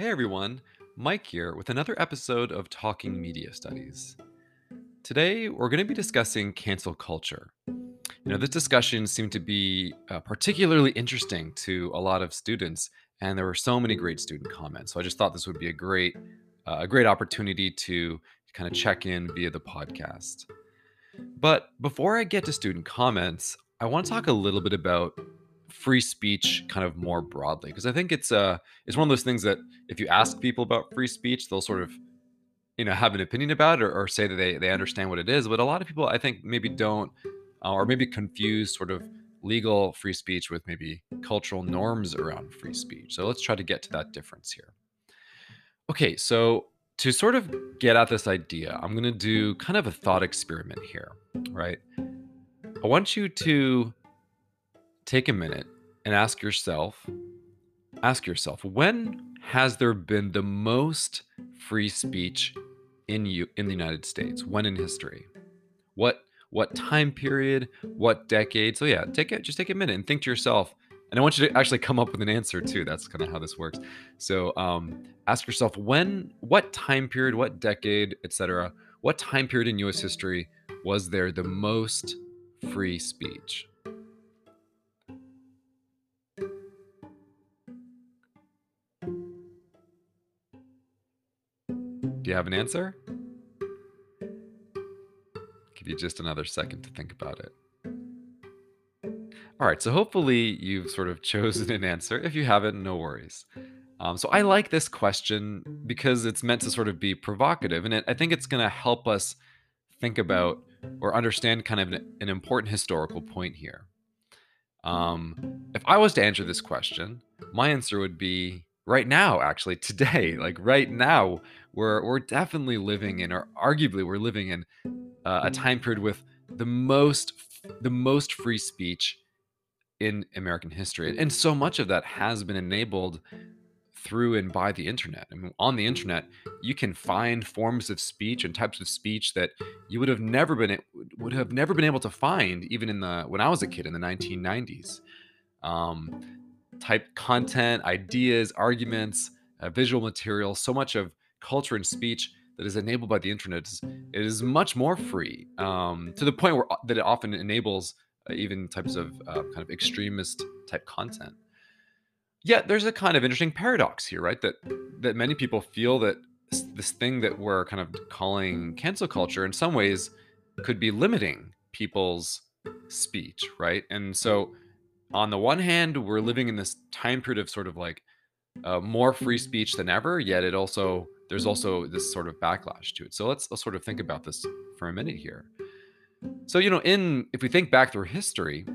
Hey everyone, Mike here with another episode of Talking Media Studies. Today we're going to be discussing cancel culture. You know, this discussion seemed to be uh, particularly interesting to a lot of students, and there were so many great student comments. So I just thought this would be a great, uh, a great opportunity to kind of check in via the podcast. But before I get to student comments, I want to talk a little bit about free speech kind of more broadly because I think it's uh it's one of those things that if you ask people about free speech, they'll sort of you know have an opinion about it or, or say that they they understand what it is. But a lot of people I think maybe don't uh, or maybe confuse sort of legal free speech with maybe cultural norms around free speech. So let's try to get to that difference here. Okay, so to sort of get at this idea, I'm going to do kind of a thought experiment here, right? I want you to take a minute and ask yourself ask yourself when has there been the most free speech in you in the United States? When in history? What what time period? What decade? So yeah take it just take a minute and think to yourself and I want you to actually come up with an answer too. That's kind of how this works. So um, ask yourself when what time period what decade etc what time period in US history was there the most free speech You have an answer? Give you just another second to think about it. All right, so hopefully you've sort of chosen an answer. If you haven't, no worries. Um, so I like this question because it's meant to sort of be provocative, and it, I think it's going to help us think about or understand kind of an, an important historical point here. Um, if I was to answer this question, my answer would be right now, actually, today, like right now, we're we're definitely living in, or arguably we're living in, uh, a time period with the most the most free speech in American history, and so much of that has been enabled through and by the internet. I mean, on the internet, you can find forms of speech and types of speech that you would have never been would have never been able to find even in the when I was a kid in the 1990s. Um, type content, ideas, arguments, uh, visual material, so much of culture and speech that is enabled by the internet is, much more free um, to the point where uh, that it often enables uh, even types of uh, kind of extremist type content. Yet there's a kind of interesting paradox here, right? That that many people feel that this thing that we're kind of calling cancel culture in some ways could be limiting people's speech, right? And so on the one hand, we're living in this time period of sort of like uh, more free speech than ever, yet it also there's also this sort of backlash to it. So let's, let's sort of think about this for a minute here. So you know, in if we think back through history,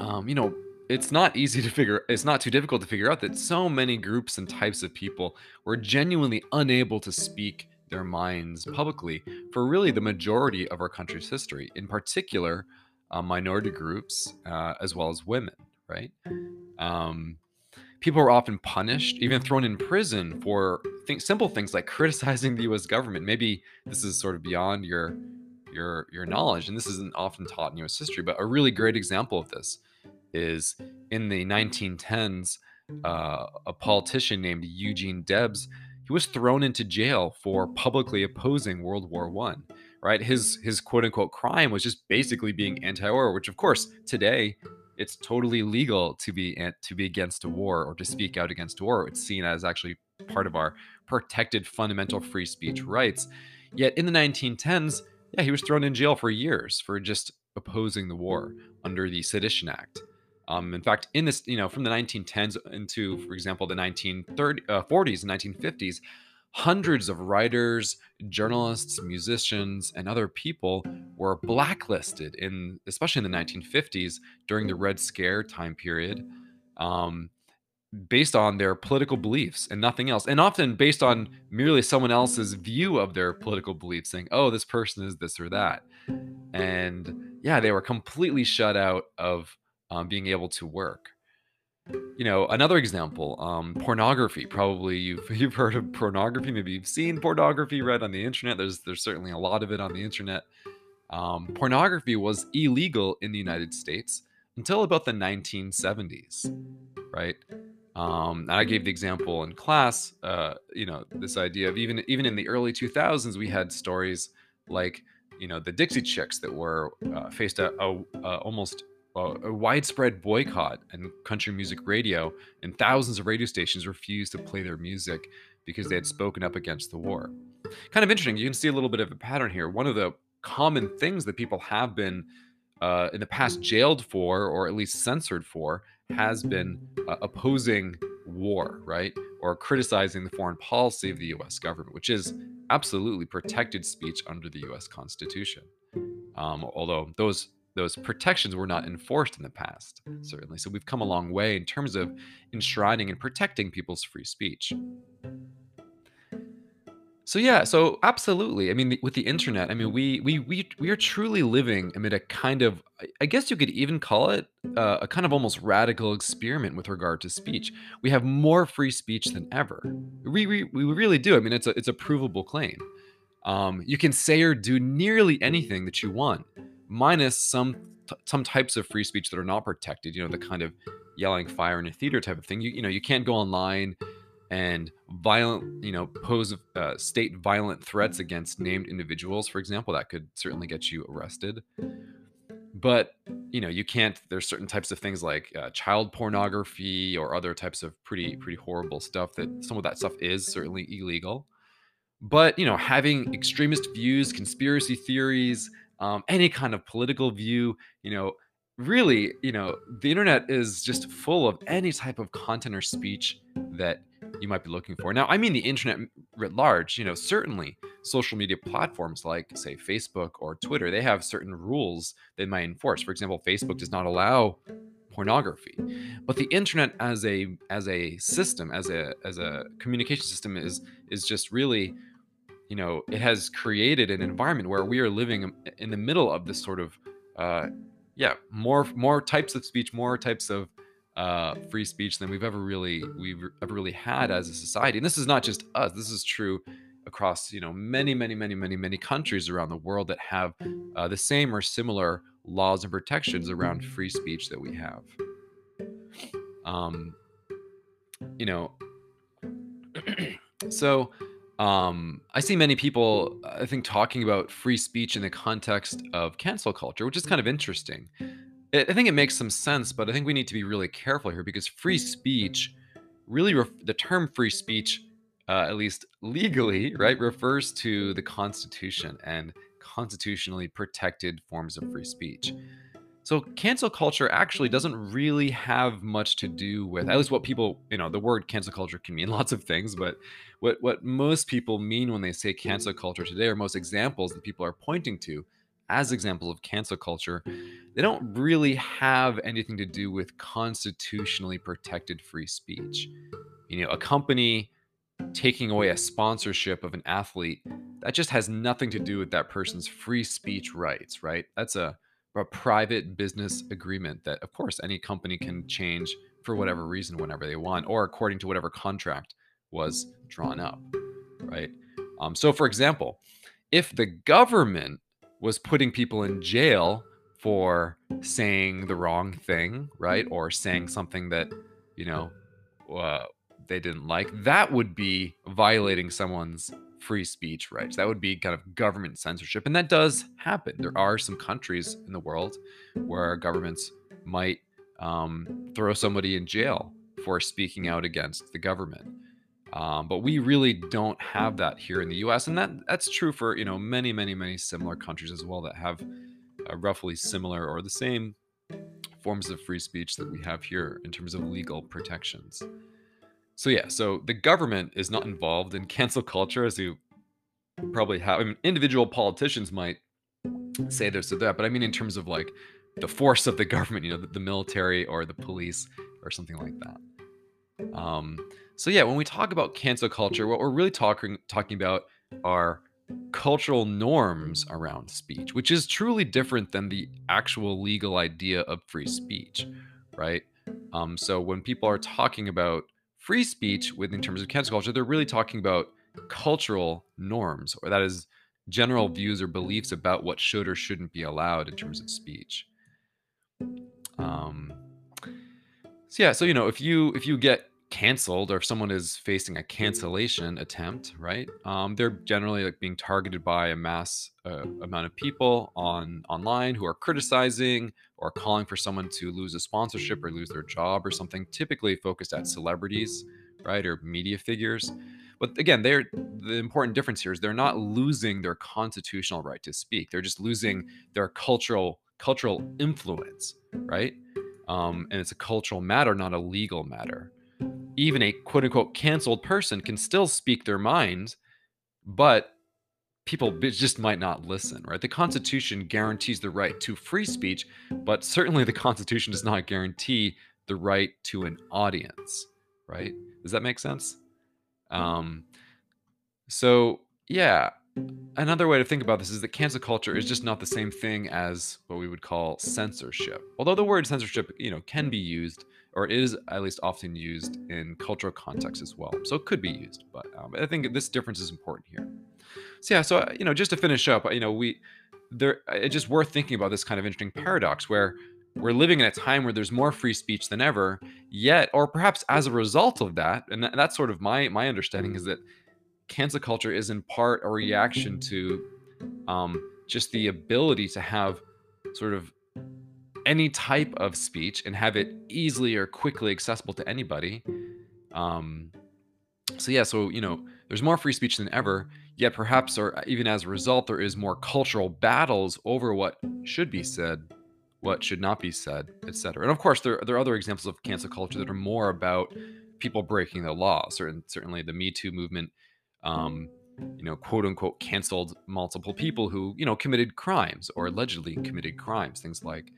um, you know, it's not easy to figure. It's not too difficult to figure out that so many groups and types of people were genuinely unable to speak their minds publicly for really the majority of our country's history. In particular, uh, minority groups uh, as well as women, right? Um, people were often punished, even thrown in prison for th- simple things like criticizing the U.S. government. Maybe this is sort of beyond your your your knowledge, and this isn't often taught in U.S. history. But a really great example of this is in the 1910s, uh, a politician named Eugene Debs. He was thrown into jail for publicly opposing World War One right? His his quote unquote crime was just basically being anti-war, which of course today it's totally legal to be to be against a war or to speak out against war. It's seen as actually part of our protected fundamental free speech rights. Yet in the 1910s, yeah, he was thrown in jail for years for just opposing the war under the Sedition Act. Um, in fact, in this, you know, from the 1910s into, for example, the 1940s uh, and 1950s, hundreds of writers, journalists, musicians, and other people were blacklisted in, especially in the 1950s during the Red Scare time period, um, based on their political beliefs and nothing else, and often based on merely someone else's view of their political beliefs, saying, "Oh, this person is this or that," and yeah, they were completely shut out of um, being able to work you know another example um pornography. Probably you've you've heard of pornography. Maybe you've seen pornography read on the internet. There's there's certainly a lot of it on the internet. Um, pornography was illegal in the united states until about the 1970s right? Um, and I gave the example in class, uh, you know, this idea of even even in the early 2000s, we had stories like, you know, the Dixie Chicks that were uh, faced a, a, a almost a widespread boycott and country music radio, and thousands of radio stations refused to play their music because they had spoken up against the war. Kind of interesting. You can see a little bit of a pattern here. One of the common things that people have been uh, in the past jailed for, or at least censored for, has been uh, opposing war, right? Or criticizing the foreign policy of the US government, which is absolutely protected speech under the US Constitution. Um, although those those protections were not enforced in the past, certainly. So we've come a long way in terms of enshrining and protecting people's free speech. So yeah, so absolutely. I mean, with the internet, I mean, we we we we are truly living amid a kind of, I- guess you could even call it uh, a kind of almost radical experiment with regard to speech. We have more free speech than ever. We we, we really do. I mean, it's a it's a provable claim. Um, you can say or do nearly anything that you want, minus some some types of free speech that are not protected. You know, the kind of yelling fire in a theater type of thing. You you know, you can't go online and violent, you know, pose uh, state violent threats against named individuals, for example, that could certainly get you arrested. But you know, you can't. There's certain types of things like uh, child pornography or other types of pretty pretty horrible stuff that some of that stuff is certainly illegal. But you know, having extremist views, conspiracy theories, um, any kind of political view, you know, really, you know, the internet is just full of any type of content or speech that you might be looking for. Now, I mean the internet writ large, you know, certainly social media platforms like say Facebook or Twitter, they have certain rules they might enforce. For example, Facebook does not allow pornography. But the internet as a as a system, as a as a communication system is is just really you know, it has created an environment where we are living in the middle of this sort of, uh, yeah, more more types of speech, more types of uh, free speech than we've ever really we've ever really had as a society. And this is not just us. This is true across you know many many many many many countries around the world that have uh, the same or similar laws and protections around free speech that we have. Um, you know, so um, I see many people, I think, talking about free speech in the context of cancel culture, which is kind of interesting. I think it makes some sense, but I think we need to be really careful here because free speech really, the term free speech, uh, at least legally, right, refers to the Constitution and constitutionally protected forms of free speech. So cancel culture actually doesn't really have much to do with at least what mm-hmm. people, you know, the word cancel culture can mean lots of things, but what what most people mean when they say cancel mm-hmm. culture today or most examples that people are pointing to as examples of cancel culture, they don't really have anything to do with constitutionally protected free speech. You know, a company taking away a sponsorship of an athlete, that just has nothing to do with that person's free speech rights, right? That's a a private business agreement that, of course, any company can change for whatever reason whenever they want, or according to whatever contract was drawn up, right? Um, so, for example, if the government was putting people in jail for saying the wrong thing, right, or saying something that you know uh, they didn't like, that would be violating someone's free speech rights. That would be kind of government censorship. And that does happen. There are some countries in the world where governments might um, throw somebody in jail for speaking out against the government. Um, but we really don't have that here in the U.S., and that that's true for you know many, many, many similar countries as well that have uh, roughly similar or the same forms of free speech that we have here in terms of legal protections. So yeah, so the government is not involved in cancel culture as you probably have. I mean, individual politicians might say this or that, but I mean in terms of like the force of the government, you know, the, the military or the police or something like that. Um, so yeah, when we talk about cancel culture, what we're really talking talking about are cultural norms around speech, which is truly different than the actual legal idea of free speech, right? Um, so when people are talking about free speech with in terms of cancel culture, they're really talking about cultural norms, or that is general views or beliefs about what should or shouldn't be allowed in terms of speech. Um, so yeah, so you know, if you if you get canceled or if someone is facing a cancellation attempt, right? Um, they're generally like being targeted by a mass uh, amount of people on online who are criticizing or calling for someone to lose a sponsorship or lose their job or something. Typically focused at celebrities, right, or media figures. But again, they're the important difference here is they're not losing their constitutional right to speak. They're just losing their cultural cultural influence, right? Um, and it's a cultural matter, not a legal matter even a quote unquote canceled person can still speak their mind, but people just might not listen, right? The Constitution guarantees the right to free speech, but certainly the Constitution does not guarantee the right to an audience, right? Does that make sense? Um, so, yeah, another way to think about this is that cancel culture is just not the same thing as what we would call censorship. Although the word censorship, you know, can be used or is at least often used in cultural contexts as well. So it could be used, but um, I think this difference is important here. So yeah, so uh, you know, just to finish up, you know, we there it's just worth thinking about this kind of interesting paradox where we're living in a time where there's more free speech than ever, yet, or perhaps as a result of that, and that's sort of my my understanding is that cancel culture is in part a reaction to um, just the ability to have sort of any type of speech and have it easily or quickly accessible to anybody. Um, so yeah, so you know, there's more free speech than ever. Yet perhaps, or even as a result, there is more cultural battles over what should be said, what should not be said, etc. And of course, there, there are other examples of cancel culture that are more about people breaking the law. Certain, certainly, the Me Too movement, um, you know, quote unquote, canceled multiple people who you know committed crimes or allegedly committed crimes. Things like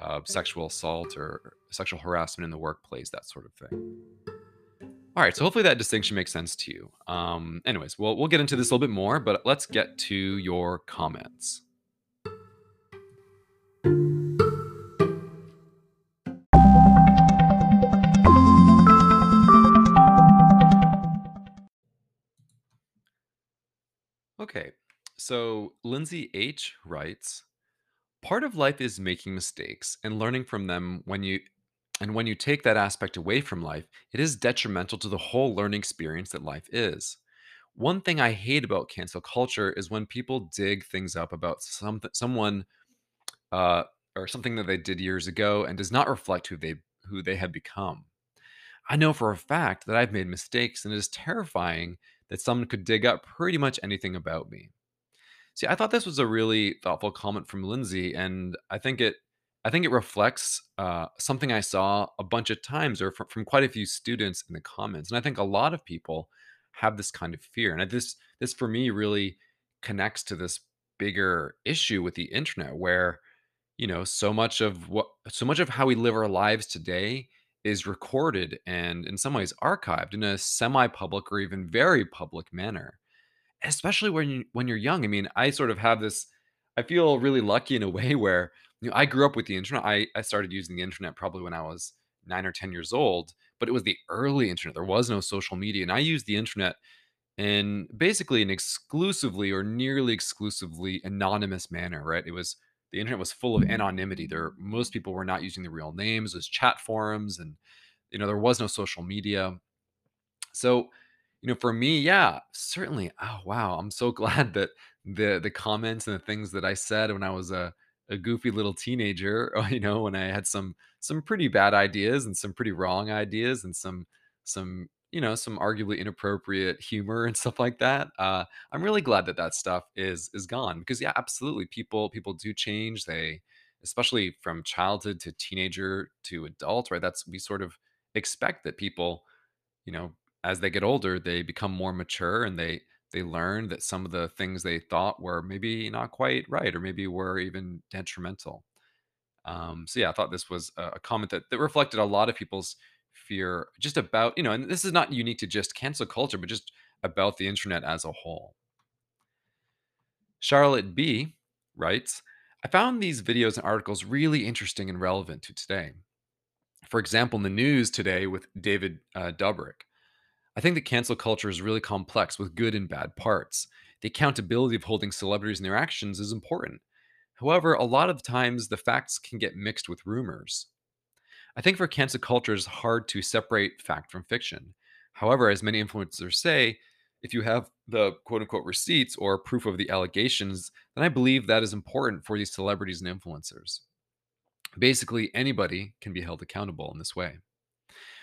uh, sexual assault or sexual harassment in the workplace, that sort of thing. All right, so hopefully that distinction makes sense to you. Um, anyways, we'll, we'll get into this a little bit more, but let's get to your comments. Okay, so Lindsay H writes Part of life is making mistakes and learning from them when you and when you take that aspect away from life, it is detrimental to the whole learning experience that life is. One thing I hate about cancel culture is when people dig things up about some someone uh, or something that they did years ago and does not reflect who they who they have become. I know for a fact that I've made mistakes and it is terrifying that someone could dig up pretty much anything about me. See, I thought this was a really thoughtful comment from Lindsay, and I think it I think it reflects uh, something I saw a bunch of times, or from, from quite a few students in the comments. And I think a lot of people have this kind of fear, and this this for me really connects to this bigger issue with the internet, where you know so much of what so much of how we live our lives today is recorded and in some ways archived in a semi-public or even very public manner especially when you when you're young. I mean, I sort of have this I feel really lucky in a way where, you know, I grew up with the internet. I I started using the internet probably when I was 9 or 10 years old, but it was the early internet. There was no social media, and I used the internet in basically an exclusively or nearly exclusively anonymous manner, right? It was the internet was full of anonymity. There most people were not using the real names. It was chat forums and you know, there was no social media. So you know, for me, yeah, certainly. Oh, wow. I'm so glad that the the comments and the things that I said when I was a a goofy little teenager, you know, when I had some some pretty bad ideas and some pretty wrong ideas and some some you know some arguably inappropriate humor and stuff like that. Uh, I'm really glad that that stuff is is gone because yeah, absolutely, people people do change. They especially from childhood to teenager to adult, right? That's we sort of expect that people you know as they get older, they become more mature and they they learn that some of the things they thought were maybe not quite right or maybe were even detrimental. Um, so yeah, I thought this was a, a comment that, that reflected a lot of people's fear just about, you know, and this is not unique to just cancel culture, but just about the internet as a whole. Charlotte B writes, I found these videos and articles really interesting and relevant to today. For example, in the news today with David uh, I think that cancel culture is really complex with good and bad parts. The accountability of holding celebrities and their actions is important. However, a lot of times the facts can get mixed with rumors. I think for cancel culture, it's hard to separate fact from fiction. However, as many influencers say, if you have the quote unquote receipts or proof of the allegations, then I believe that is important for these celebrities and influencers. Basically, anybody can be held accountable in this way.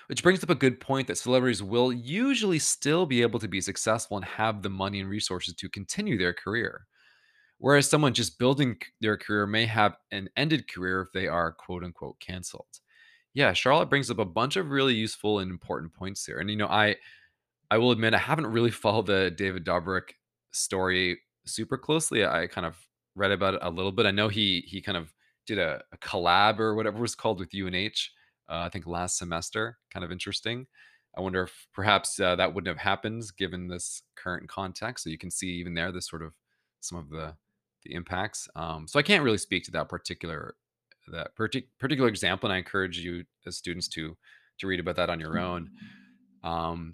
Which brings up a good point that celebrities will usually still be able to be successful and have the money and resources to continue their career. Whereas someone just building their career may have an ended career if they are quote unquote canceled. Yeah, Charlotte brings up a bunch of really useful and important points here. And you know, I I will admit I haven't really followed the David Dobrik story super closely. I kind of read about it a little bit. I know he he kind of did a, a collab or whatever was called with UNH. Uh, I think last semester. Kind of interesting. I wonder if perhaps uh, that wouldn't have happened given this current context. So you can see even there the sort of some of the the impacts. Um, so I can't really speak to that particular that partic- particular example, and I encourage you as students to to read about that on your own. Um,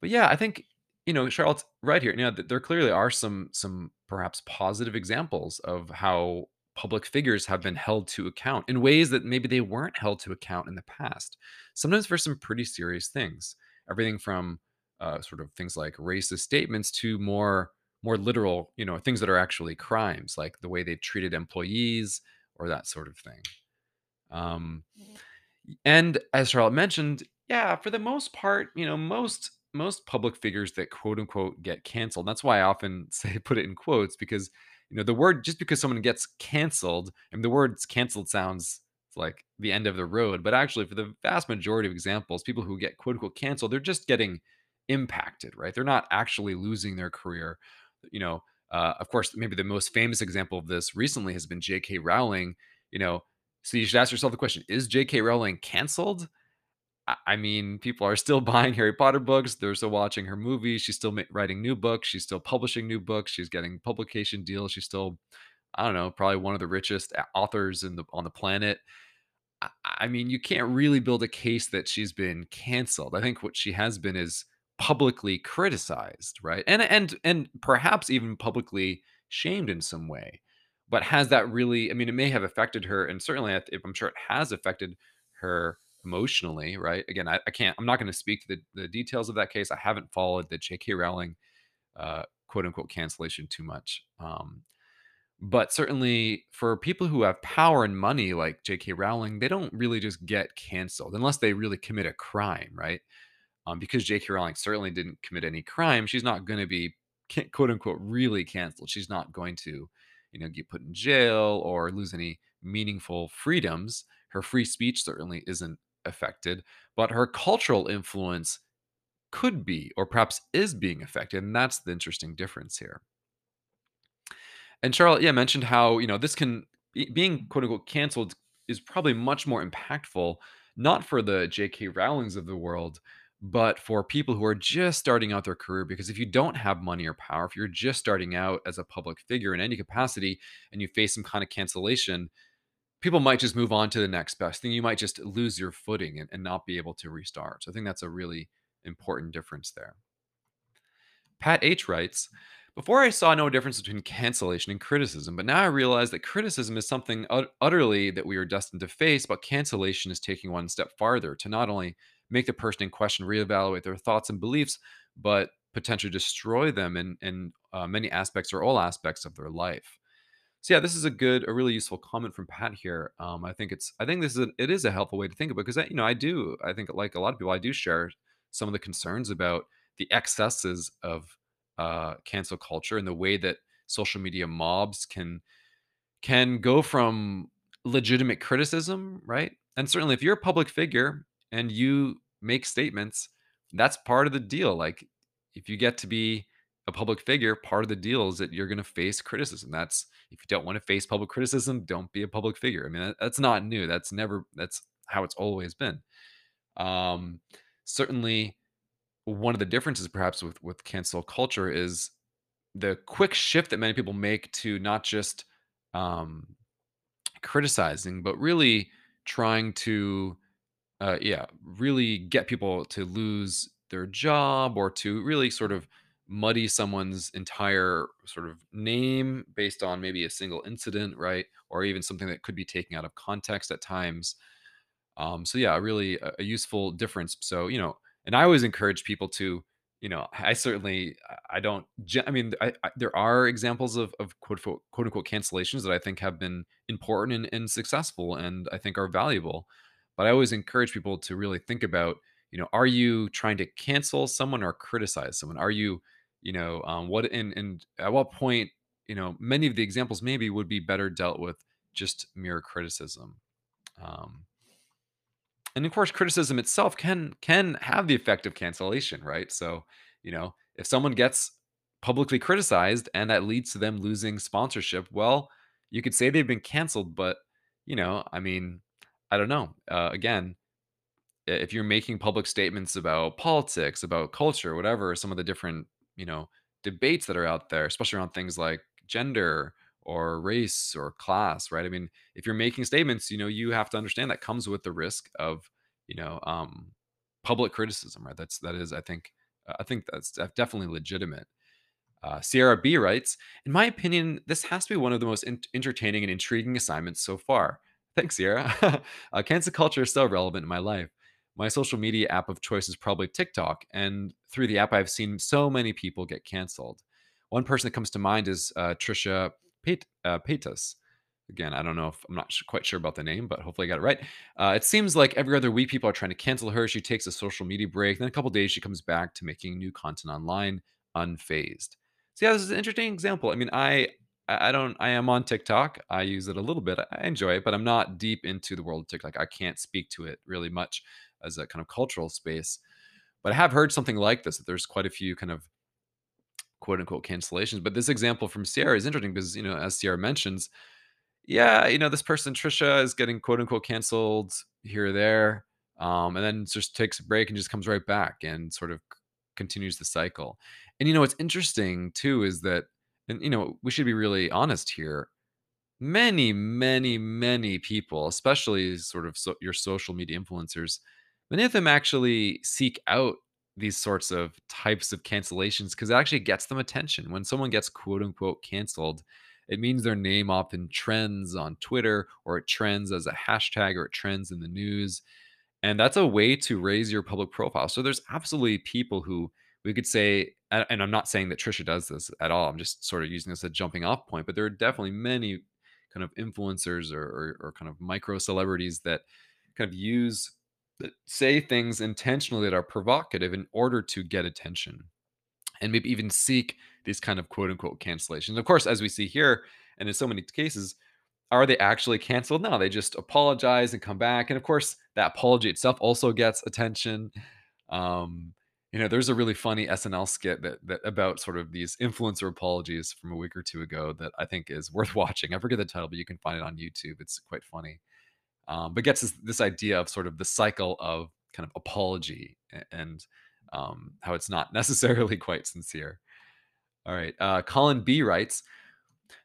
but yeah, I think you know Charlotte's right here. You know, th- there clearly are some some perhaps positive examples of how public figures have been held to account in ways that maybe they weren't held to account in the past. Sometimes for some pretty serious things. Everything from uh, sort of things like racist statements to more more literal, you know, things that are actually crimes, like the way they've treated employees or that sort of thing. Um, and as Charlotte mentioned, yeah, for the most part, you know, most most public figures that quote unquote get canceled. That's why I often say put it in quotes because you know the word just because someone gets canceled, and the word's canceled sounds like the end of the road, but actually for the vast majority of examples, people who get quote unquote canceled, they're just getting impacted, right? They're not actually losing their career. You know, uh, of course, maybe the most famous example of this recently has been J.K. Rowling. You know, so you should ask yourself the question: Is J.K. Rowling canceled? I mean, people are still buying Harry Potter books. They're still watching her movies. She's still writing new books. She's still publishing new books. She's getting publication deals. She's still, I don't know, probably one of the richest authors in the on the planet. I, I mean, you can't really build a case that she's been canceled. I think what she has been is publicly criticized, right? And and and perhaps even publicly shamed in some way. But has that really? I mean, it may have affected her, and certainly, I'm sure it has affected her emotionally, right? Again, I, I can't. I'm not going to speak to the, the details of that case. I haven't followed the J.K. Rowling uh, quote unquote cancellation too much. Um, but certainly for people who have power and money like J.K. Rowling, they don't really just get canceled unless they really commit a crime, right? Um, because J.K. Rowling certainly didn't commit any crime, she's not going to be quote unquote really canceled. She's not going to, you know, get put in jail or lose any meaningful freedoms. Her free speech certainly isn't affected, but her cultural influence could be or perhaps is being affected. And that's the interesting difference here. And Charlotte, yeah, mentioned how, you know, this can being quote unquote canceled is probably much more impactful, not for the J.K. Rowlings of the world, but for people who are just starting out their career. Because if you don't have money or power, if you're just starting out as a public figure in any capacity and you face some kind of cancellation, people might just move on to the next best thing. You might just lose your footing and, and not be able to restart. So I think that's a really important difference there. Pat H writes, Before I saw no difference between cancellation and criticism, but now I realize that criticism is something ut- utterly that we are destined to face, but cancellation is taking one step farther to not only make the person in question reevaluate their thoughts and beliefs, but potentially destroy them in, in uh, many aspects or all aspects of their life. So yeah, this is a good, a really useful comment from Pat here. Um, I think it's, I think this is, a, it is a helpful way to think about it because I, you know, I do, I think like a lot of people, I do share some of the concerns about the excesses of uh, cancel culture and the way that social media mobs can can go from legitimate criticism, right? And certainly, if you're a public figure and you make statements, that's part of the deal. Like, if you get to be a public figure, part of the deal is that you're going to face criticism. That's if you don't want to face public criticism, don't be a public figure. I mean, that, that's not new. That's never. That's how it's always been. Um, certainly, one of the differences, perhaps, with with cancel culture is the quick shift that many people make to not just um, criticizing, but really trying to, uh, yeah, really get people to lose their job or to really sort of muddy someone's entire sort of name based on maybe a single incident, right? Or even something that could be taken out of context at times. Um, so yeah, really a, a useful difference. So you know, and I always encourage people to, you know, I certainly I don't. I mean, I, I, there are examples of of quote unquote, quote unquote cancellations that I think have been important and, and successful, and I think are valuable. But I always encourage people to really think about, you know, are you trying to cancel someone or criticize someone? Are you, you know, um, what and and at what point, you know, many of the examples maybe would be better dealt with just mere criticism. Um, and of course criticism itself can can have the effect of cancellation right so you know if someone gets publicly criticized and that leads to them losing sponsorship well you could say they've been canceled but you know i mean i don't know uh, again if you're making public statements about politics about culture whatever some of the different you know debates that are out there especially around things like gender or race or class right i mean if you're making statements you know you have to understand that comes with the risk of you know um public criticism right that's that is i think uh, i think that's definitely legitimate uh, Sierra B writes, In my opinion, this has to be one of the most en- entertaining and intriguing assignments so far. Thanks, Sierra. uh, cancel culture is still relevant in my life. My social media app of choice is probably TikTok, and through the app, I've seen so many people get canceled. One person that comes to mind is uh, Trisha Payt- uh, Paytas. Again, I don't know if I'm not sh- quite sure about the name, but hopefully I got it right. Uh, it seems like every other week people are trying to cancel her. She takes a social media break, then a couple days she comes back to making new content online unfazed. So yeah, this is an interesting example. I mean, I I don't I am on TikTok. I use it a little bit. I enjoy it, but I'm not deep into the world of TikTok. I can't speak to it really much as a kind of cultural space. But I have heard something like this that there's quite a few kind of quote unquote cancellations. But this example from Sierra is interesting because, you know, as Sierra mentions, yeah, you know, this person, Trisha, is getting quote unquote canceled here or there. Um, and then just takes a break and just comes right back and sort of continues the cycle. And you know, what's interesting too is that, and you know, we should be really honest here. Many, many, many people, especially sort of so, your social media influencers, many of them actually seek out these sorts of types of cancellations because it actually gets them attention. When someone gets quote unquote canceled, it means their name often trends on Twitter or it trends as a hashtag or it trends in the news. And that's a way to raise your public profile. So there's absolutely people who we could say, and I'm not saying that Trisha does this at all. I'm just sort of using this as a jumping off point, but there are definitely many kind of influencers or, or, or kind of micro celebrities that kind of use that say things intentionally that are provocative in order to get attention and maybe even seek these kind of quote unquote cancellations. Of course, as we see here, and in so many cases, are they actually canceled? No, they just apologize and come back. And of course, that apology itself also gets attention. Um, you know, there's a really funny SNL skit that, that about sort of these influencer apologies from a week or two ago that I think is worth watching. I forget the title, but you can find it on YouTube. It's quite funny. Um, but gets this, this idea of sort of the cycle of kind of apology and um, how it's not necessarily quite sincere. All right. Uh, Colin B writes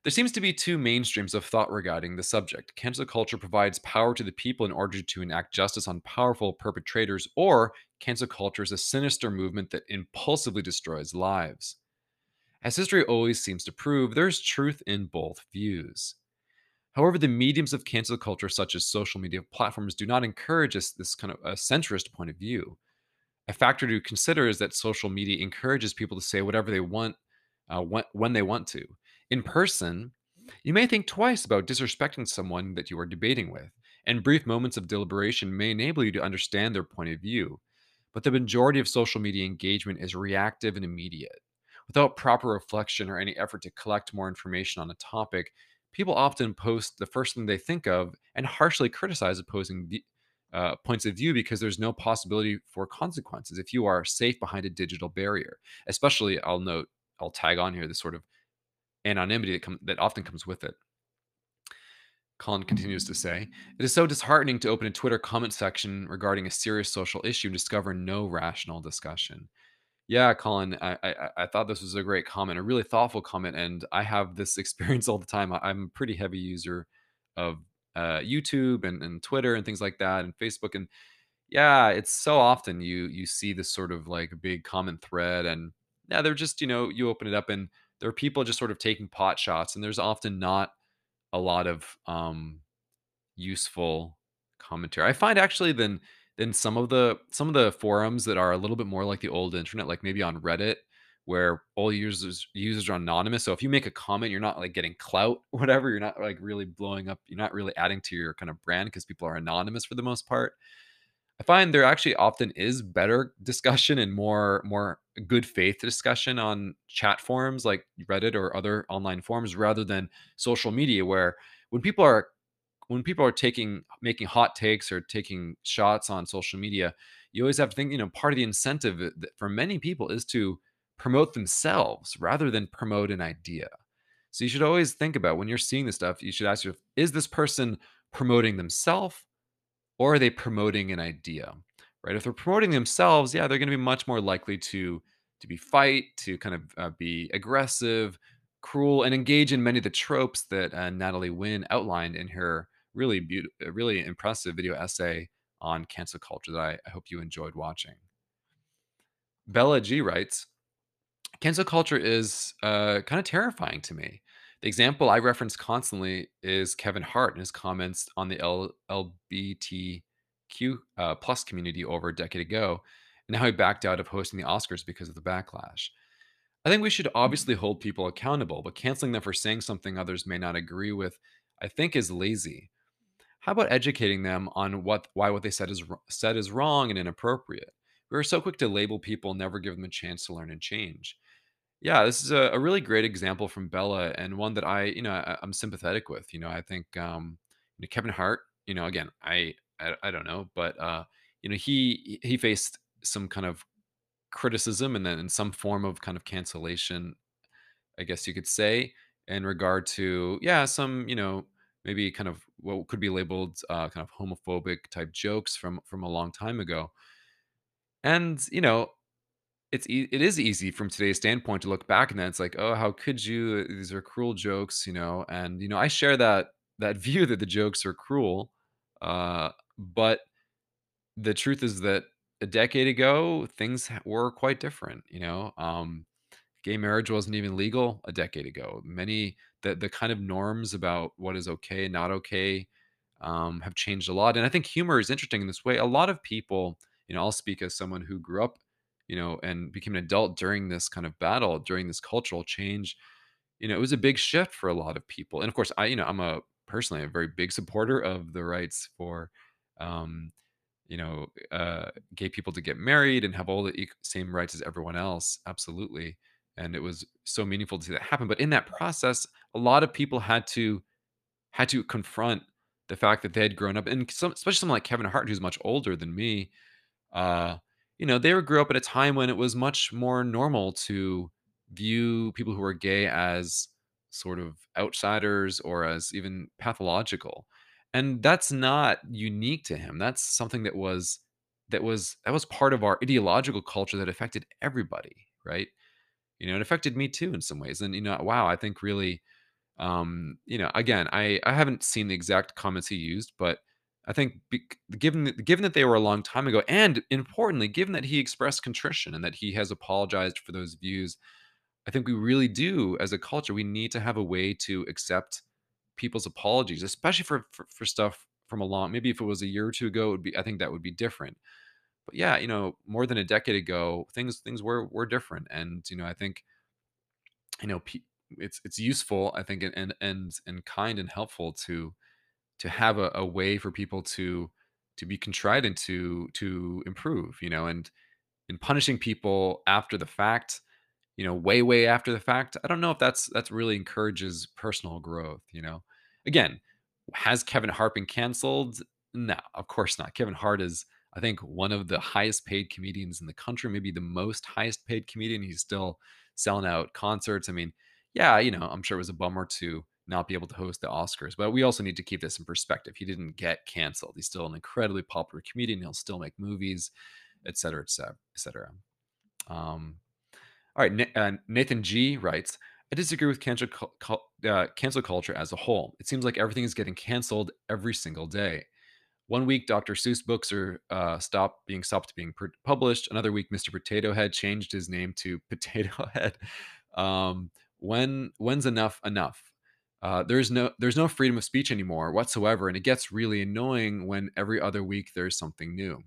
There seems to be two mainstreams of thought regarding the subject. Cancel culture provides power to the people in order to enact justice on powerful perpetrators, or cancel culture is a sinister movement that impulsively destroys lives. As history always seems to prove, there's truth in both views. However, the mediums of cancel culture, such as social media platforms, do not encourage us this kind of a centrist point of view. A factor to consider is that social media encourages people to say whatever they want uh, when they want to. In person, you may think twice about disrespecting someone that you are debating with, and brief moments of deliberation may enable you to understand their point of view. But the majority of social media engagement is reactive and immediate. Without proper reflection or any effort to collect more information on a topic, people often post the first thing they think of and harshly criticize opposing uh, points of view because there's no possibility for consequences if you are safe behind a digital barrier. Especially, I'll note, I'll tag on here the sort of anonymity that, com- that often comes with it. Colin continues to say, It is so disheartening to open a Twitter comment section regarding a serious social issue and discover no rational discussion. Yeah, Colin, I, I, I thought this was a great comment, a really thoughtful comment. And I have this experience all the time. I, I'm a pretty heavy user of uh, YouTube and, and Twitter and things like that and Facebook. And yeah, it's so often you you see this sort of like big common thread and yeah, they're just, you know, you open it up and there are people just sort of taking pot shots and there's often not a lot of um useful commentary. I find actually than than some of the some of the forums that are a little bit more like the old internet, like maybe on Reddit, where all users users are anonymous. So if you make a comment, you're not like getting clout, whatever. You're not like really blowing up. You're not really adding to your kind of brand because people are anonymous for the most part. I find there actually often is better discussion and more more good faith discussion on chat forums like Reddit or other online forums rather than social media where when people are when people are taking making hot takes or taking shots on social media, you always have to think, you know, part of the incentive for many people is to promote themselves rather than promote an idea. So you should always think about when you're seeing this stuff, you should ask yourself, is this person promoting themselves or are they promoting an idea? Right? If they're promoting themselves, yeah, they're going to be much more likely to to be fight, to kind of uh, be aggressive, cruel, and engage in many of the tropes that uh, Natalie Wynn outlined in her really beautiful, really impressive video essay on cancel culture that I, I hope you enjoyed watching. Bella G writes, cancel culture is uh, kind of terrifying to me. The example I reference constantly is Kevin Hart and his comments on the L- LBTQ uh, plus community over a decade ago, and how he backed out of hosting the Oscars because of the backlash. I think we should obviously hold people accountable, but canceling them for saying something others may not agree with, I think, is lazy. How about educating them on what why what they said is said is wrong and inappropriate? We are so quick to label people never give them a chance to learn and change. Yeah, this is a, a really great example from Bella and one that I, you know, I, I'm sympathetic with. You know, I think um, you know, Kevin Hart. You know, again, I, I I don't know, but uh, you know, he he faced some kind of criticism and then in some form of kind of cancellation, I guess you could say, in regard to yeah, some you know maybe kind of what could be labeled uh, kind of homophobic type jokes from from a long time ago. And you know, it's ea it is easy from today's standpoint to look back and then it's like, "Oh, how could you? These are cruel jokes," you know, and, you know, I share that that view that the jokes are cruel, uh, but the truth is that a decade ago, things were quite different, you know, um, gay marriage wasn't even legal a decade ago. Many the the kind of norms about what is okay and not okay, um, have changed a lot, and I think humor is interesting in this way. A lot of people, you know, I'll speak as someone who grew up, you know, and became an adult during this kind of battle, during this cultural change. You know, it was a big shift for a lot of people, and of course, I, you know, I'm a personally a very big supporter of the rights for, um, you know, uh, gay people to get married and have all the same rights as everyone else. Absolutely, and it was so meaningful to see that happen. But in that process, a lot of people had to had to confront the fact that they had grown up, and some, especially someone like Kevin Hart, who's much older than me. Uh, you know, they were grew up at a time when it was much more normal to view people who were gay as sort of outsiders or as even pathological. And that's not unique to him. That's something that was that was that was part of our ideological culture that affected everybody, right? You know, it affected me too in some ways. And you know, wow, I think really um, you know, again, I I haven't seen the exact comments he used, but I think bec given that given that they were a long time ago, and importantly, given that he expressed contrition and that he has apologized for those views, I think we really do, as a culture, we need to have a way to accept people's apologies, especially for for, for stuff from a long. Maybe if it was a year or two ago, it would be. I think that would be different. But yeah, you know, more than a decade ago, things things were were different, and you know, I think you know, it's it's useful, I think, and and and, kind and helpful to to have a, a way for people to to be contrite and to to improve, you know, and in punishing people after the fact, you know, way way after the fact, I don't know if that's that's really encourages personal growth, you know. Again, has Kevin Hart been canceled? No, of course not. Kevin Hart is I think one of the highest paid comedians in the country, maybe the most highest paid comedian. He's still selling out concerts. I mean, yeah, you know, I'm sure it was a bummer to not be able to host the Oscars, but we also need to keep this in perspective. He didn't get canceled. He's still an incredibly popular comedian. He'll still make movies, et cetera, et cetera, et cetera. Um, all right, uh, Nathan G writes, I disagree with cancel, uh, cancel culture as a whole. It seems like everything is getting canceled every single day. One week, Dr. Seuss books are uh, stopped being stopped being published. Another week, Mr. Potato Head changed his name to Potato Head. Um, when when's enough enough? uh, there's no there's no freedom of speech anymore whatsoever, and it gets really annoying when every other week there's something new.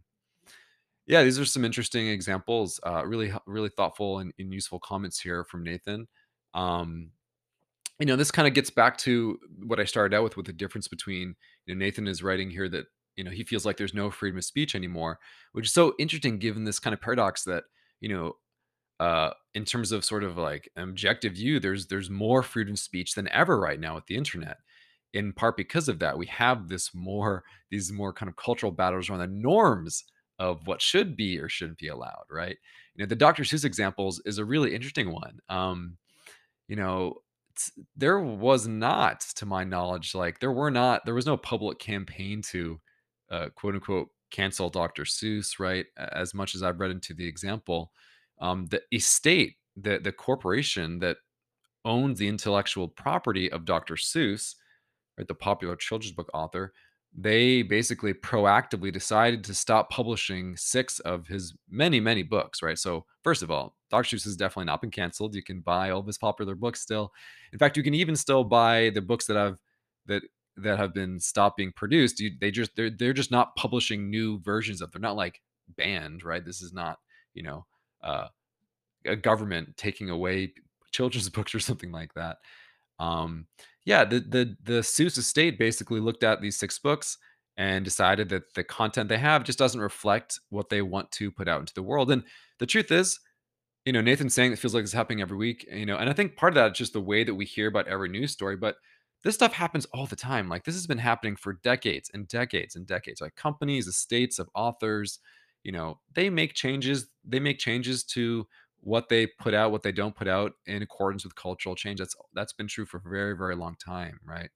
Yeah, these are some interesting examples. Uh, really, really thoughtful and, and useful comments here from Nathan. Um, you know, this kind of gets back to what I started out with, with the difference between you know Nathan is writing here that you know he feels like there's no freedom of speech anymore, which is so interesting given this kind of paradox that you know uh, in terms of sort of like objective view, there's there's more freedom of speech than ever right now with the internet. In part because of that, we have this more these more kind of cultural battles around the norms of what should be or shouldn't be allowed, right? You know, the Dr. Seuss examples is a really interesting one. Um, you know, there was not, to my knowledge, like there were not, there was no public campaign to uh, quote unquote cancel Dr. Seuss, right? As much as I've read into the example, um, the estate, the the corporation that owns the intellectual property of Dr. Seuss, right, the popular children's book author, they basically proactively decided to stop publishing six of his many, many books, right? So, first of all, Dr. Seuss has definitely not been canceled. You can buy all of his popular books still. In fact, you can even still buy the books that I've that that have been stopped being produced. You, they just they're they're just not publishing new versions of. They're not like banned, right? This is not you know uh, a government taking away children's books or something like that. Um, yeah, the the the Seuss estate basically looked at these six books and decided that the content they have just doesn't reflect what they want to put out into the world. And the truth is, you know, Nathan's saying it feels like it's happening every week, you know, and I think part of that is just the way that we hear about every news story, but this stuff happens all the time. Like this has been happening for decades and decades and decades. Like companies, estates of authors, you know, they make changes, they make changes to what they put out, what they don't put out in accordance with cultural change. That's that's been true for a very, very long time, right?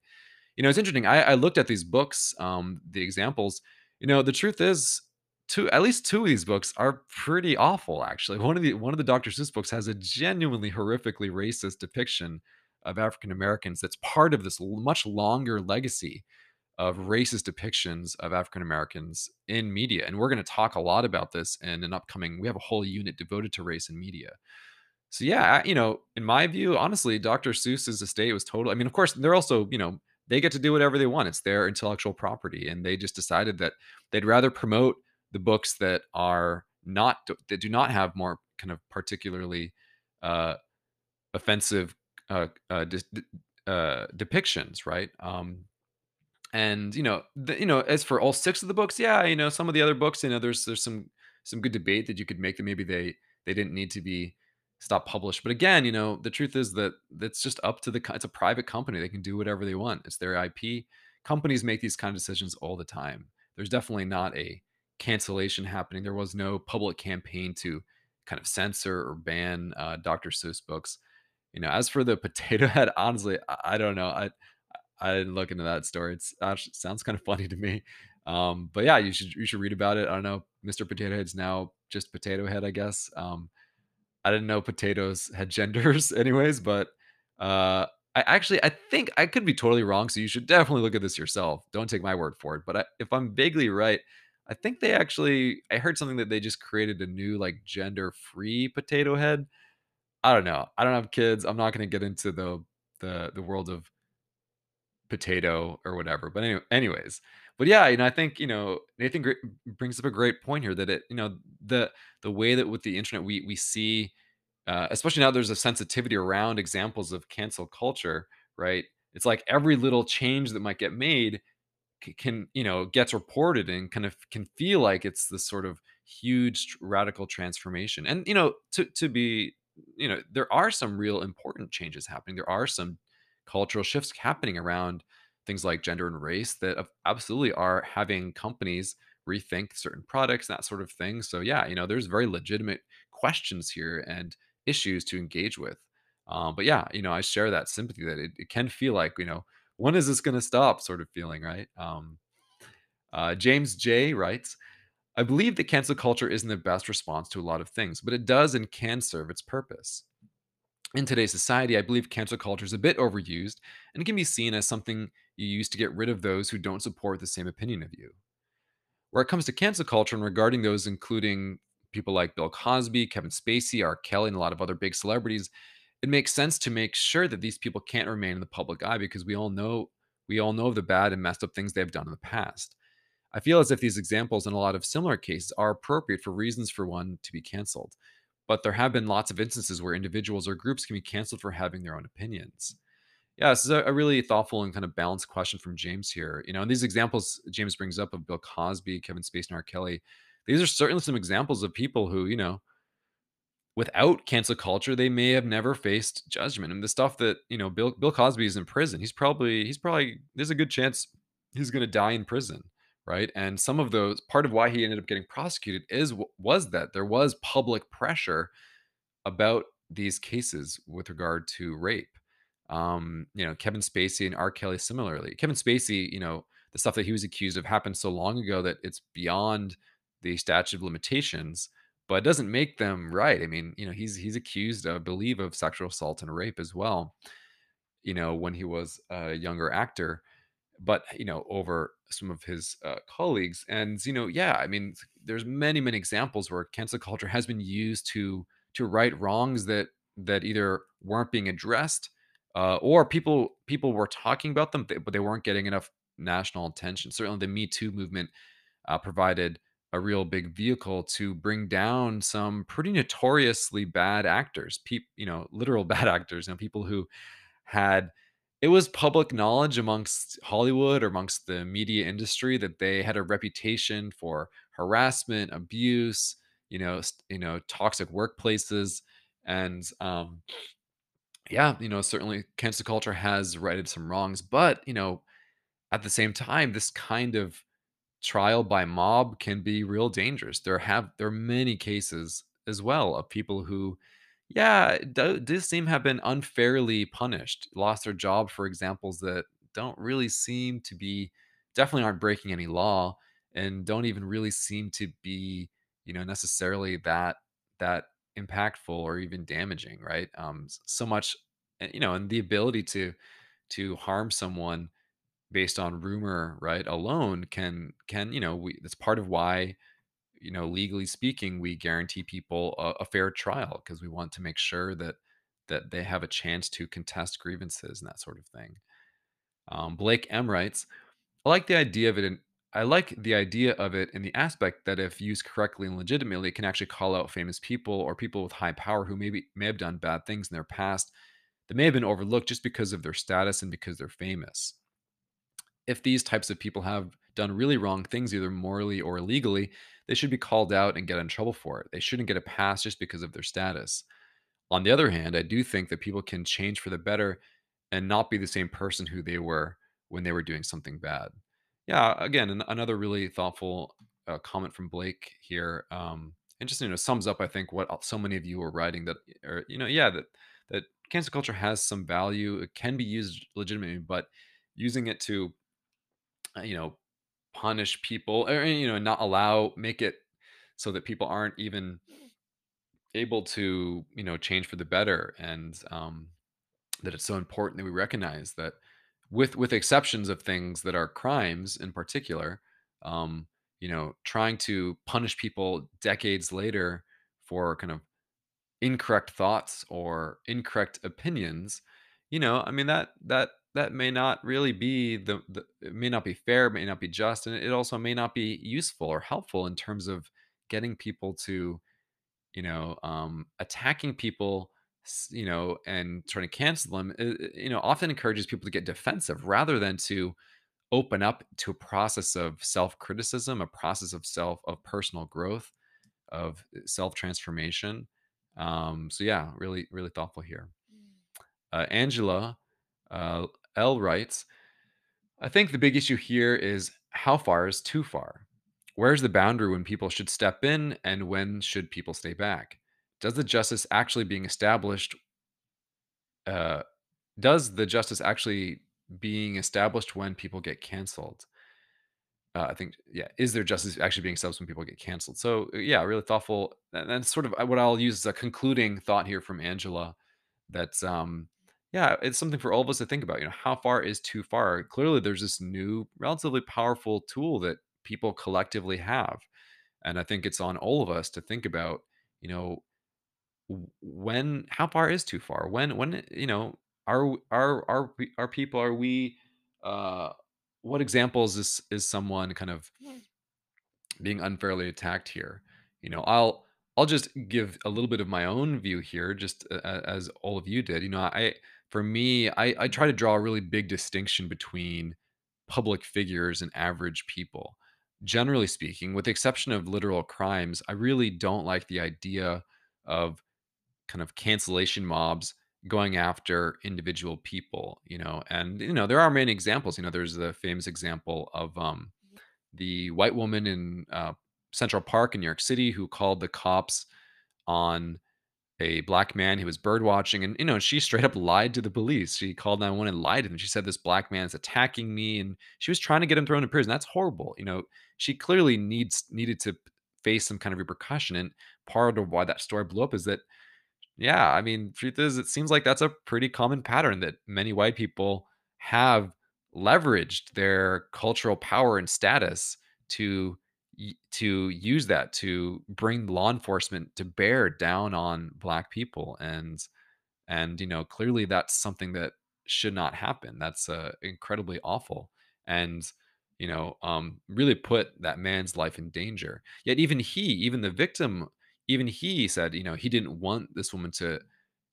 You know, it's interesting. I, I looked at these books, um, the examples. You know, the truth is, two at least two of these books are pretty awful. Actually, one of the one of the Dr. Seuss books has a genuinely horrifically racist depiction of African Americans. That's part of this much longer legacy of racist depictions of African Americans in media. And we're going to talk a lot about this in an upcoming. We have a whole unit devoted to race in media. So yeah, you know, in my view, honestly, Dr. Seuss's estate was total. I mean, of course, they're also, you know, they get to do whatever they want. It's their intellectual property, and they just decided that they'd rather promote the books that are not that do not have more kind of particularly uh, offensive uh, uh, uh, depictions, right? Um, and you know, the, you know, as for all six of the books, yeah, you know, some of the other books, you know, there's there's some some good debate that you could make that maybe they they didn't need to be stop published. But again, you know, the truth is that that's just up to the it's a private company. They can do whatever they want. It's their IP. Companies make these kind of decisions all the time. There's definitely not a cancellation happening. There was no public campaign to kind of censor or ban uh, Dr. Seuss books. You know, as for the potato head, honestly, I, I don't know. I I didn't look into that story. It's actually sounds kind of funny to me. Um, but yeah, you should you should read about it. I don't know. Mr. Potato Head's now just Potato Head, I guess. Um, I didn't know potatoes had genders, anyways. But uh, I actually I think I could be totally wrong. So you should definitely look at this yourself. Don't take my word for it. But I, if I'm vaguely right, I think they actually I heard something that they just created a new like gender free potato head. I don't know. I don't have kids. I'm not going to get into the the the world of potato or whatever. But anyway, anyways, but yeah, you know, I think you know Nathan gr- brings up a great point here that it, you know, the the way that with the internet we we see, uh, especially now there's a sensitivity around examples of cancel culture, right? It's like every little change that might get made c- can you know gets reported and kind of can feel like it's this sort of huge radical transformation and you know to to be you know there are some real important changes happening. There are some cultural shifts happening around things like gender and race that absolutely are having companies rethink certain products that sort of thing. So yeah you know there's very legitimate questions here and issues to engage with. Um, but yeah you know i share that sympathy that it, it can feel like you know when is this going to stop? sort of feeling right? Um, uh, james j writes i believe that cancel culture isn't the best response to a lot of things but it does and can serve its purpose. In today's society i believe cancel culture is a bit overused and can be seen as something you use to get rid of those who don't support the same opinion of you. Where it comes to cancel culture and regarding those including people like bill cosby kevin spacey r. Kelly and a lot of other big celebrities it makes sense to make sure that these people can't remain in the public eye because we all know we all know of the bad and messed up things they've done in the past. I feel as if these examples and a lot of similar cases are appropriate for reasons for one to be canceled. But there have been lots of instances where individuals or groups can be canceled for having their own opinions. Yeah, this is a, really thoughtful and kind of balanced question from James here. You know, and these examples James brings up of Bill Cosby, Kevin Spacey, and R. Kelly, these are certainly some examples of people who, you know, without cancel culture, they may have never faced judgment. And the stuff that, you know, Bill Bill Cosby is in prison. He's probably he's probably there's a good chance he's going to die in prison, right? And some of those part of why he ended up getting prosecuted is was that there was public pressure about these cases with regard to rape. Um, you know, Kevin Spacey and R. Kelly similarly. Kevin Spacey, you know, the stuff that he was accused of happened so long ago that it's beyond the statute of limitations, but it doesn't make them right. I mean, you know, he's he's accused, I believe, of sexual assault and rape as well. You know, when he was a younger actor, but you know, over some of his uh, colleagues, and you know, yeah, I mean, there's many many examples where cancel culture has been used to to right wrongs that that either weren't being addressed uh, or people people were talking about them, but they weren't getting enough national attention. Certainly, the Me Too movement uh, provided a real big vehicle to bring down some pretty notoriously bad actors, peop, you know, literal bad actors, you know, people who had it was public knowledge amongst Hollywood or amongst the media industry that they had a reputation for harassment, abuse, you know, you know, toxic workplaces, and um, yeah, you know, certainly cancel culture has righted some wrongs, but you know, at the same time, this kind of trial by mob can be real dangerous. There have there are many cases as well of people who, yeah, do, seem have been unfairly punished, lost their job for examples that don't really seem to be definitely aren't breaking any law and don't even really seem to be, you know, necessarily that that impactful or even damaging, right? Um, so much, and, you know, and the ability to to harm someone based on rumor, right, alone can can, you know, we that's part of why, you know, legally speaking, we guarantee people a, a fair trial because we want to make sure that that they have a chance to contest grievances and that sort of thing. Um, Blake M writes, I like the idea of it in I like the idea of it in the aspect that if used correctly and legitimately, it can actually call out famous people or people with high power who maybe may have done bad things in their past that may have been overlooked just because of their status and because they're famous if these types of people have done really wrong things, either morally or illegally, they should be called out and get in trouble for it. They shouldn't get a pass just because of their status. On the other hand, I do think that people can change for the better and not be the same person who they were when they were doing something bad. Yeah, again, an- another really thoughtful uh, comment from Blake here, um, and just you know sums up, I think, what so many of you are writing that, or you know, yeah, that that cancel culture has some value. It can be used legitimately, but using it to uh, you know, punish people or, you know, not allow make it so that people aren't even able to, you know, change for the better and um that it's so important that we recognize that with with exceptions of things that are crimes in particular, um, you know, trying to punish people decades later for kind of incorrect thoughts or incorrect opinions, you know, I mean that that that may not really be the, the it may not be fair, it may not be just, and it also may not be useful or helpful in terms of getting people to, you know, um, attacking people, you know, and trying to cancel them. uh, uh, You know, often encourages people to get defensive rather than to open up to a process of self criticism, a process of self of personal growth, of self transformation. Um, so yeah, really, really thoughtful here. Uh, Angela uh, L writes, I think the big issue here is how far is too far? Where's the boundary when people should step in and when should people stay back? Does the justice actually being established? Uh, does the justice actually being established when people get canceled? Uh, I think, yeah, is there justice actually being established when people get canceled? So, uh, yeah, really thoughtful. And that's sort of uh, what I'll use as a concluding thought here from Angela that's um yeah it's something for all of us to think about you know how far is too far clearly there's this new relatively powerful tool that people collectively have and i think it's on all of us to think about you know when how far is too far? When when you know are are are are people are we uh what examples is is someone kind of being unfairly attacked here. You know, I'll I'll just give a little bit of my own view here, just a- as all of you did. You know, I for me, I, I try to draw a really big distinction between public figures and average people. Generally speaking, with the exception of literal crimes, I really don't like the idea of kind of cancellation mobs going after individual people. You know, and you know there are many examples. You know, there's the famous example of um, the white woman in uh, Central Park in New York City who called the cops on a black man who was bird watching and you know she straight up lied to the police. She called 911 and lied to them. She said this black man is attacking me and she was trying to get him thrown in prison. That's horrible you know. She clearly needs needed to face some kind of repercussion and part of why that story blew up is that yeah, I mean, truth is, it seems like that's a pretty common pattern that many white people have leveraged their cultural power and status to to use that to bring law enforcement to bear down on black people and and, you know, clearly that's something that should not happen. That's, uh, incredibly awful and, you know, um, really put that man's life in danger. Yet even he, even the victim, even he said, you know, he didn't want this woman to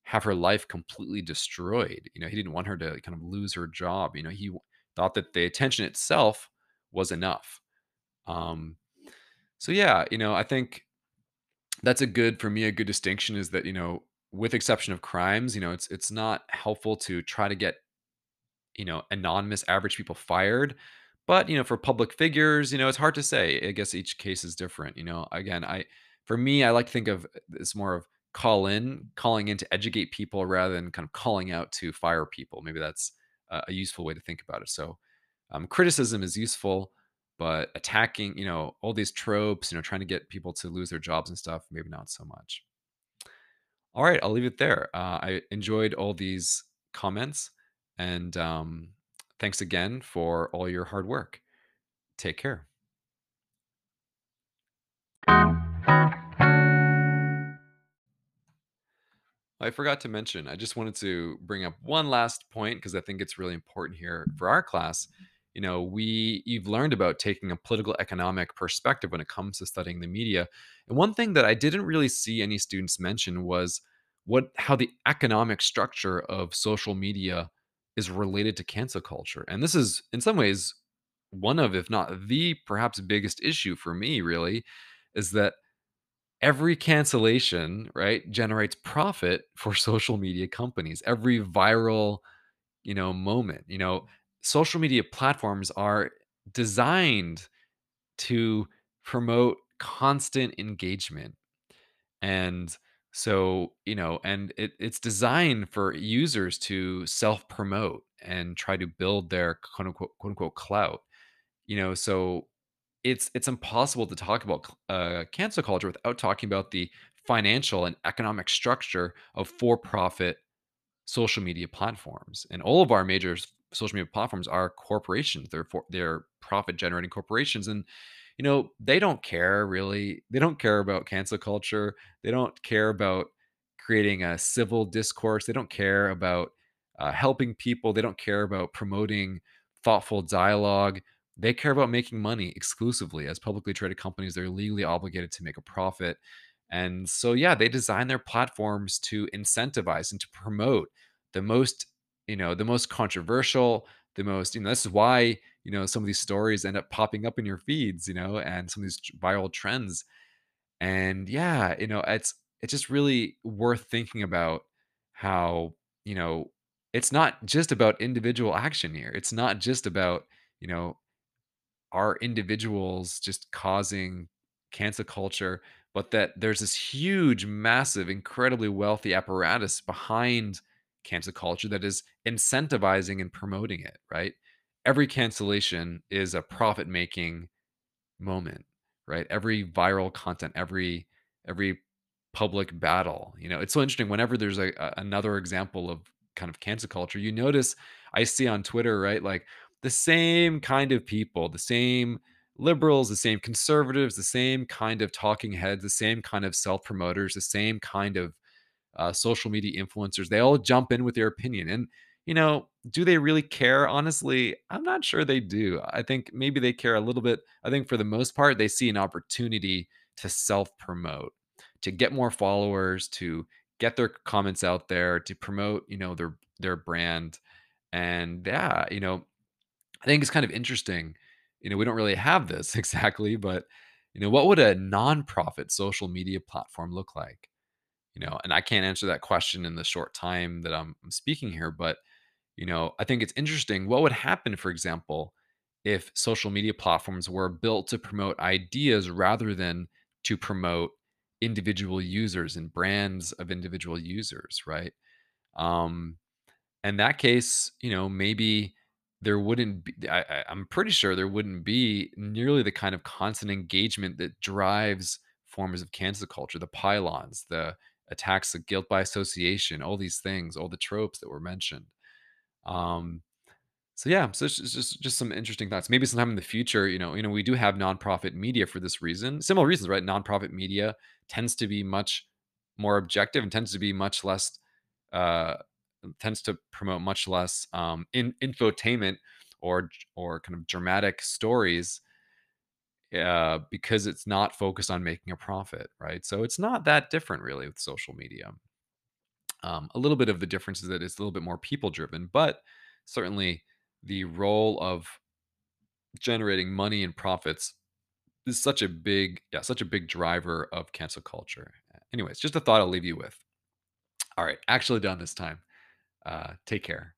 have her life completely destroyed. You know, he didn't want her to kind of lose her job. You know, he thought that the attention itself was enough. Um, so yeah, you know, I think that's a good for me, a good distinction is that, you know, with exception of crimes, you know, it's it's not helpful to try to get, you know, anonymous average people fired. But, you know, for public figures, you know, it's hard to say. I guess each case is different, you know. Again, I for me, I like to think of this more of call in, calling in to educate people rather than kind of calling out to fire people. Maybe that's a, a useful way to think about it. So, um, criticism is useful, but attacking, you know, all these tropes, you know, trying to get people to lose their jobs and stuff, maybe not so much. All right, I'll leave it there. Uh, I enjoyed all these comments, and um, thanks again for all your hard work. Take care. I forgot to mention, I just wanted to bring up one last point because I think it's really important here for our class. You know, we you've learned about taking a political economic perspective when it comes to studying the media. And one thing that I didn't really see any students mention was what how the economic structure of social media is related to cancel culture. And this is in some ways one of if not the perhaps biggest issue for me really is that every cancellation, right, generates profit for social media companies. Every viral, you know, moment, you know, social media platforms are designed to promote constant engagement. And so, you know, and it, it's designed for users to self promote and try to build their quote unquote, quote unquote clout. You know, so it's it's impossible to talk about uh, cancel culture without talking about the financial and economic structure of for-profit social media platforms. And all of our major social media platforms are corporations. They're for they're profit-generating corporations, and, you know, they don't care really. They don't care about cancel culture. They don't care about creating a civil discourse. They don't care about, uh, helping people. They don't care about promoting thoughtful dialogue. They care about making money exclusively. As publicly traded companies, they're legally obligated to make a profit. And so, yeah, they design their platforms to incentivize and to promote the most, you know, the most controversial, the most, you know, this is why, you know, some of these stories end up popping up in your feeds, you know, and some of these viral trends. And yeah, you know, it's it's just really worth thinking about how, you know, it's not just about individual action here. It's not just about, you know, are individuals just causing cancel culture, but that there's this huge, massive, incredibly wealthy apparatus behind cancel culture that is incentivizing and promoting it, right? Every cancellation is a profit making moment, right? Every viral content, every every public battle. You know, it's so interesting whenever there's a, a another example of kind of cancel culture, you notice I see on Twitter, right? Like the same kind of people, the same liberals, the same conservatives, the same kind of talking heads, the same kind of self promoters, the same kind of uh, social media influencers, they all jump in with their opinion. And, you know, do they really care? Honestly, I'm not sure they do. I think maybe they care a little bit. I think for the most part, they see an opportunity to self promote, to get more followers, to get their comments out there, to promote, you know, their their brand. And yeah, you know, I think it's kind of interesting. You know, we don't really have this exactly, but you know, what would a nonprofit social media platform look like? You know, and I can't answer that question in the short time that I'm, speaking here, but you know, I think it's interesting. What would happen, for example, if social media platforms were built to promote ideas rather than to promote individual users and brands of individual users, right? Um, in that case, you know, maybe there wouldn't be, I, I'm pretty sure there wouldn't be nearly the kind of constant engagement that drives forms of cancel culture, the pile-ons, the attacks of guilt by association, all these things, all the tropes that were mentioned. Um, so yeah, so it's just just some interesting thoughts. Maybe sometime in the future, you know, you know, we do have nonprofit media for this reason. Similar reasons, right? Nonprofit media tends to be much more objective and tends to be much less uh tends to promote much less um in infotainment or or kind of dramatic stories uh because it's not focused on making a profit, right? So it's not that different really with social media. Um, a little bit of the difference is that it's a little bit more people driven, but certainly the role of generating money and profits is such a big, yeah, such a big driver of cancel culture. Anyways, just a thought I'll leave you with. All right, actually done this time. Uh, take care.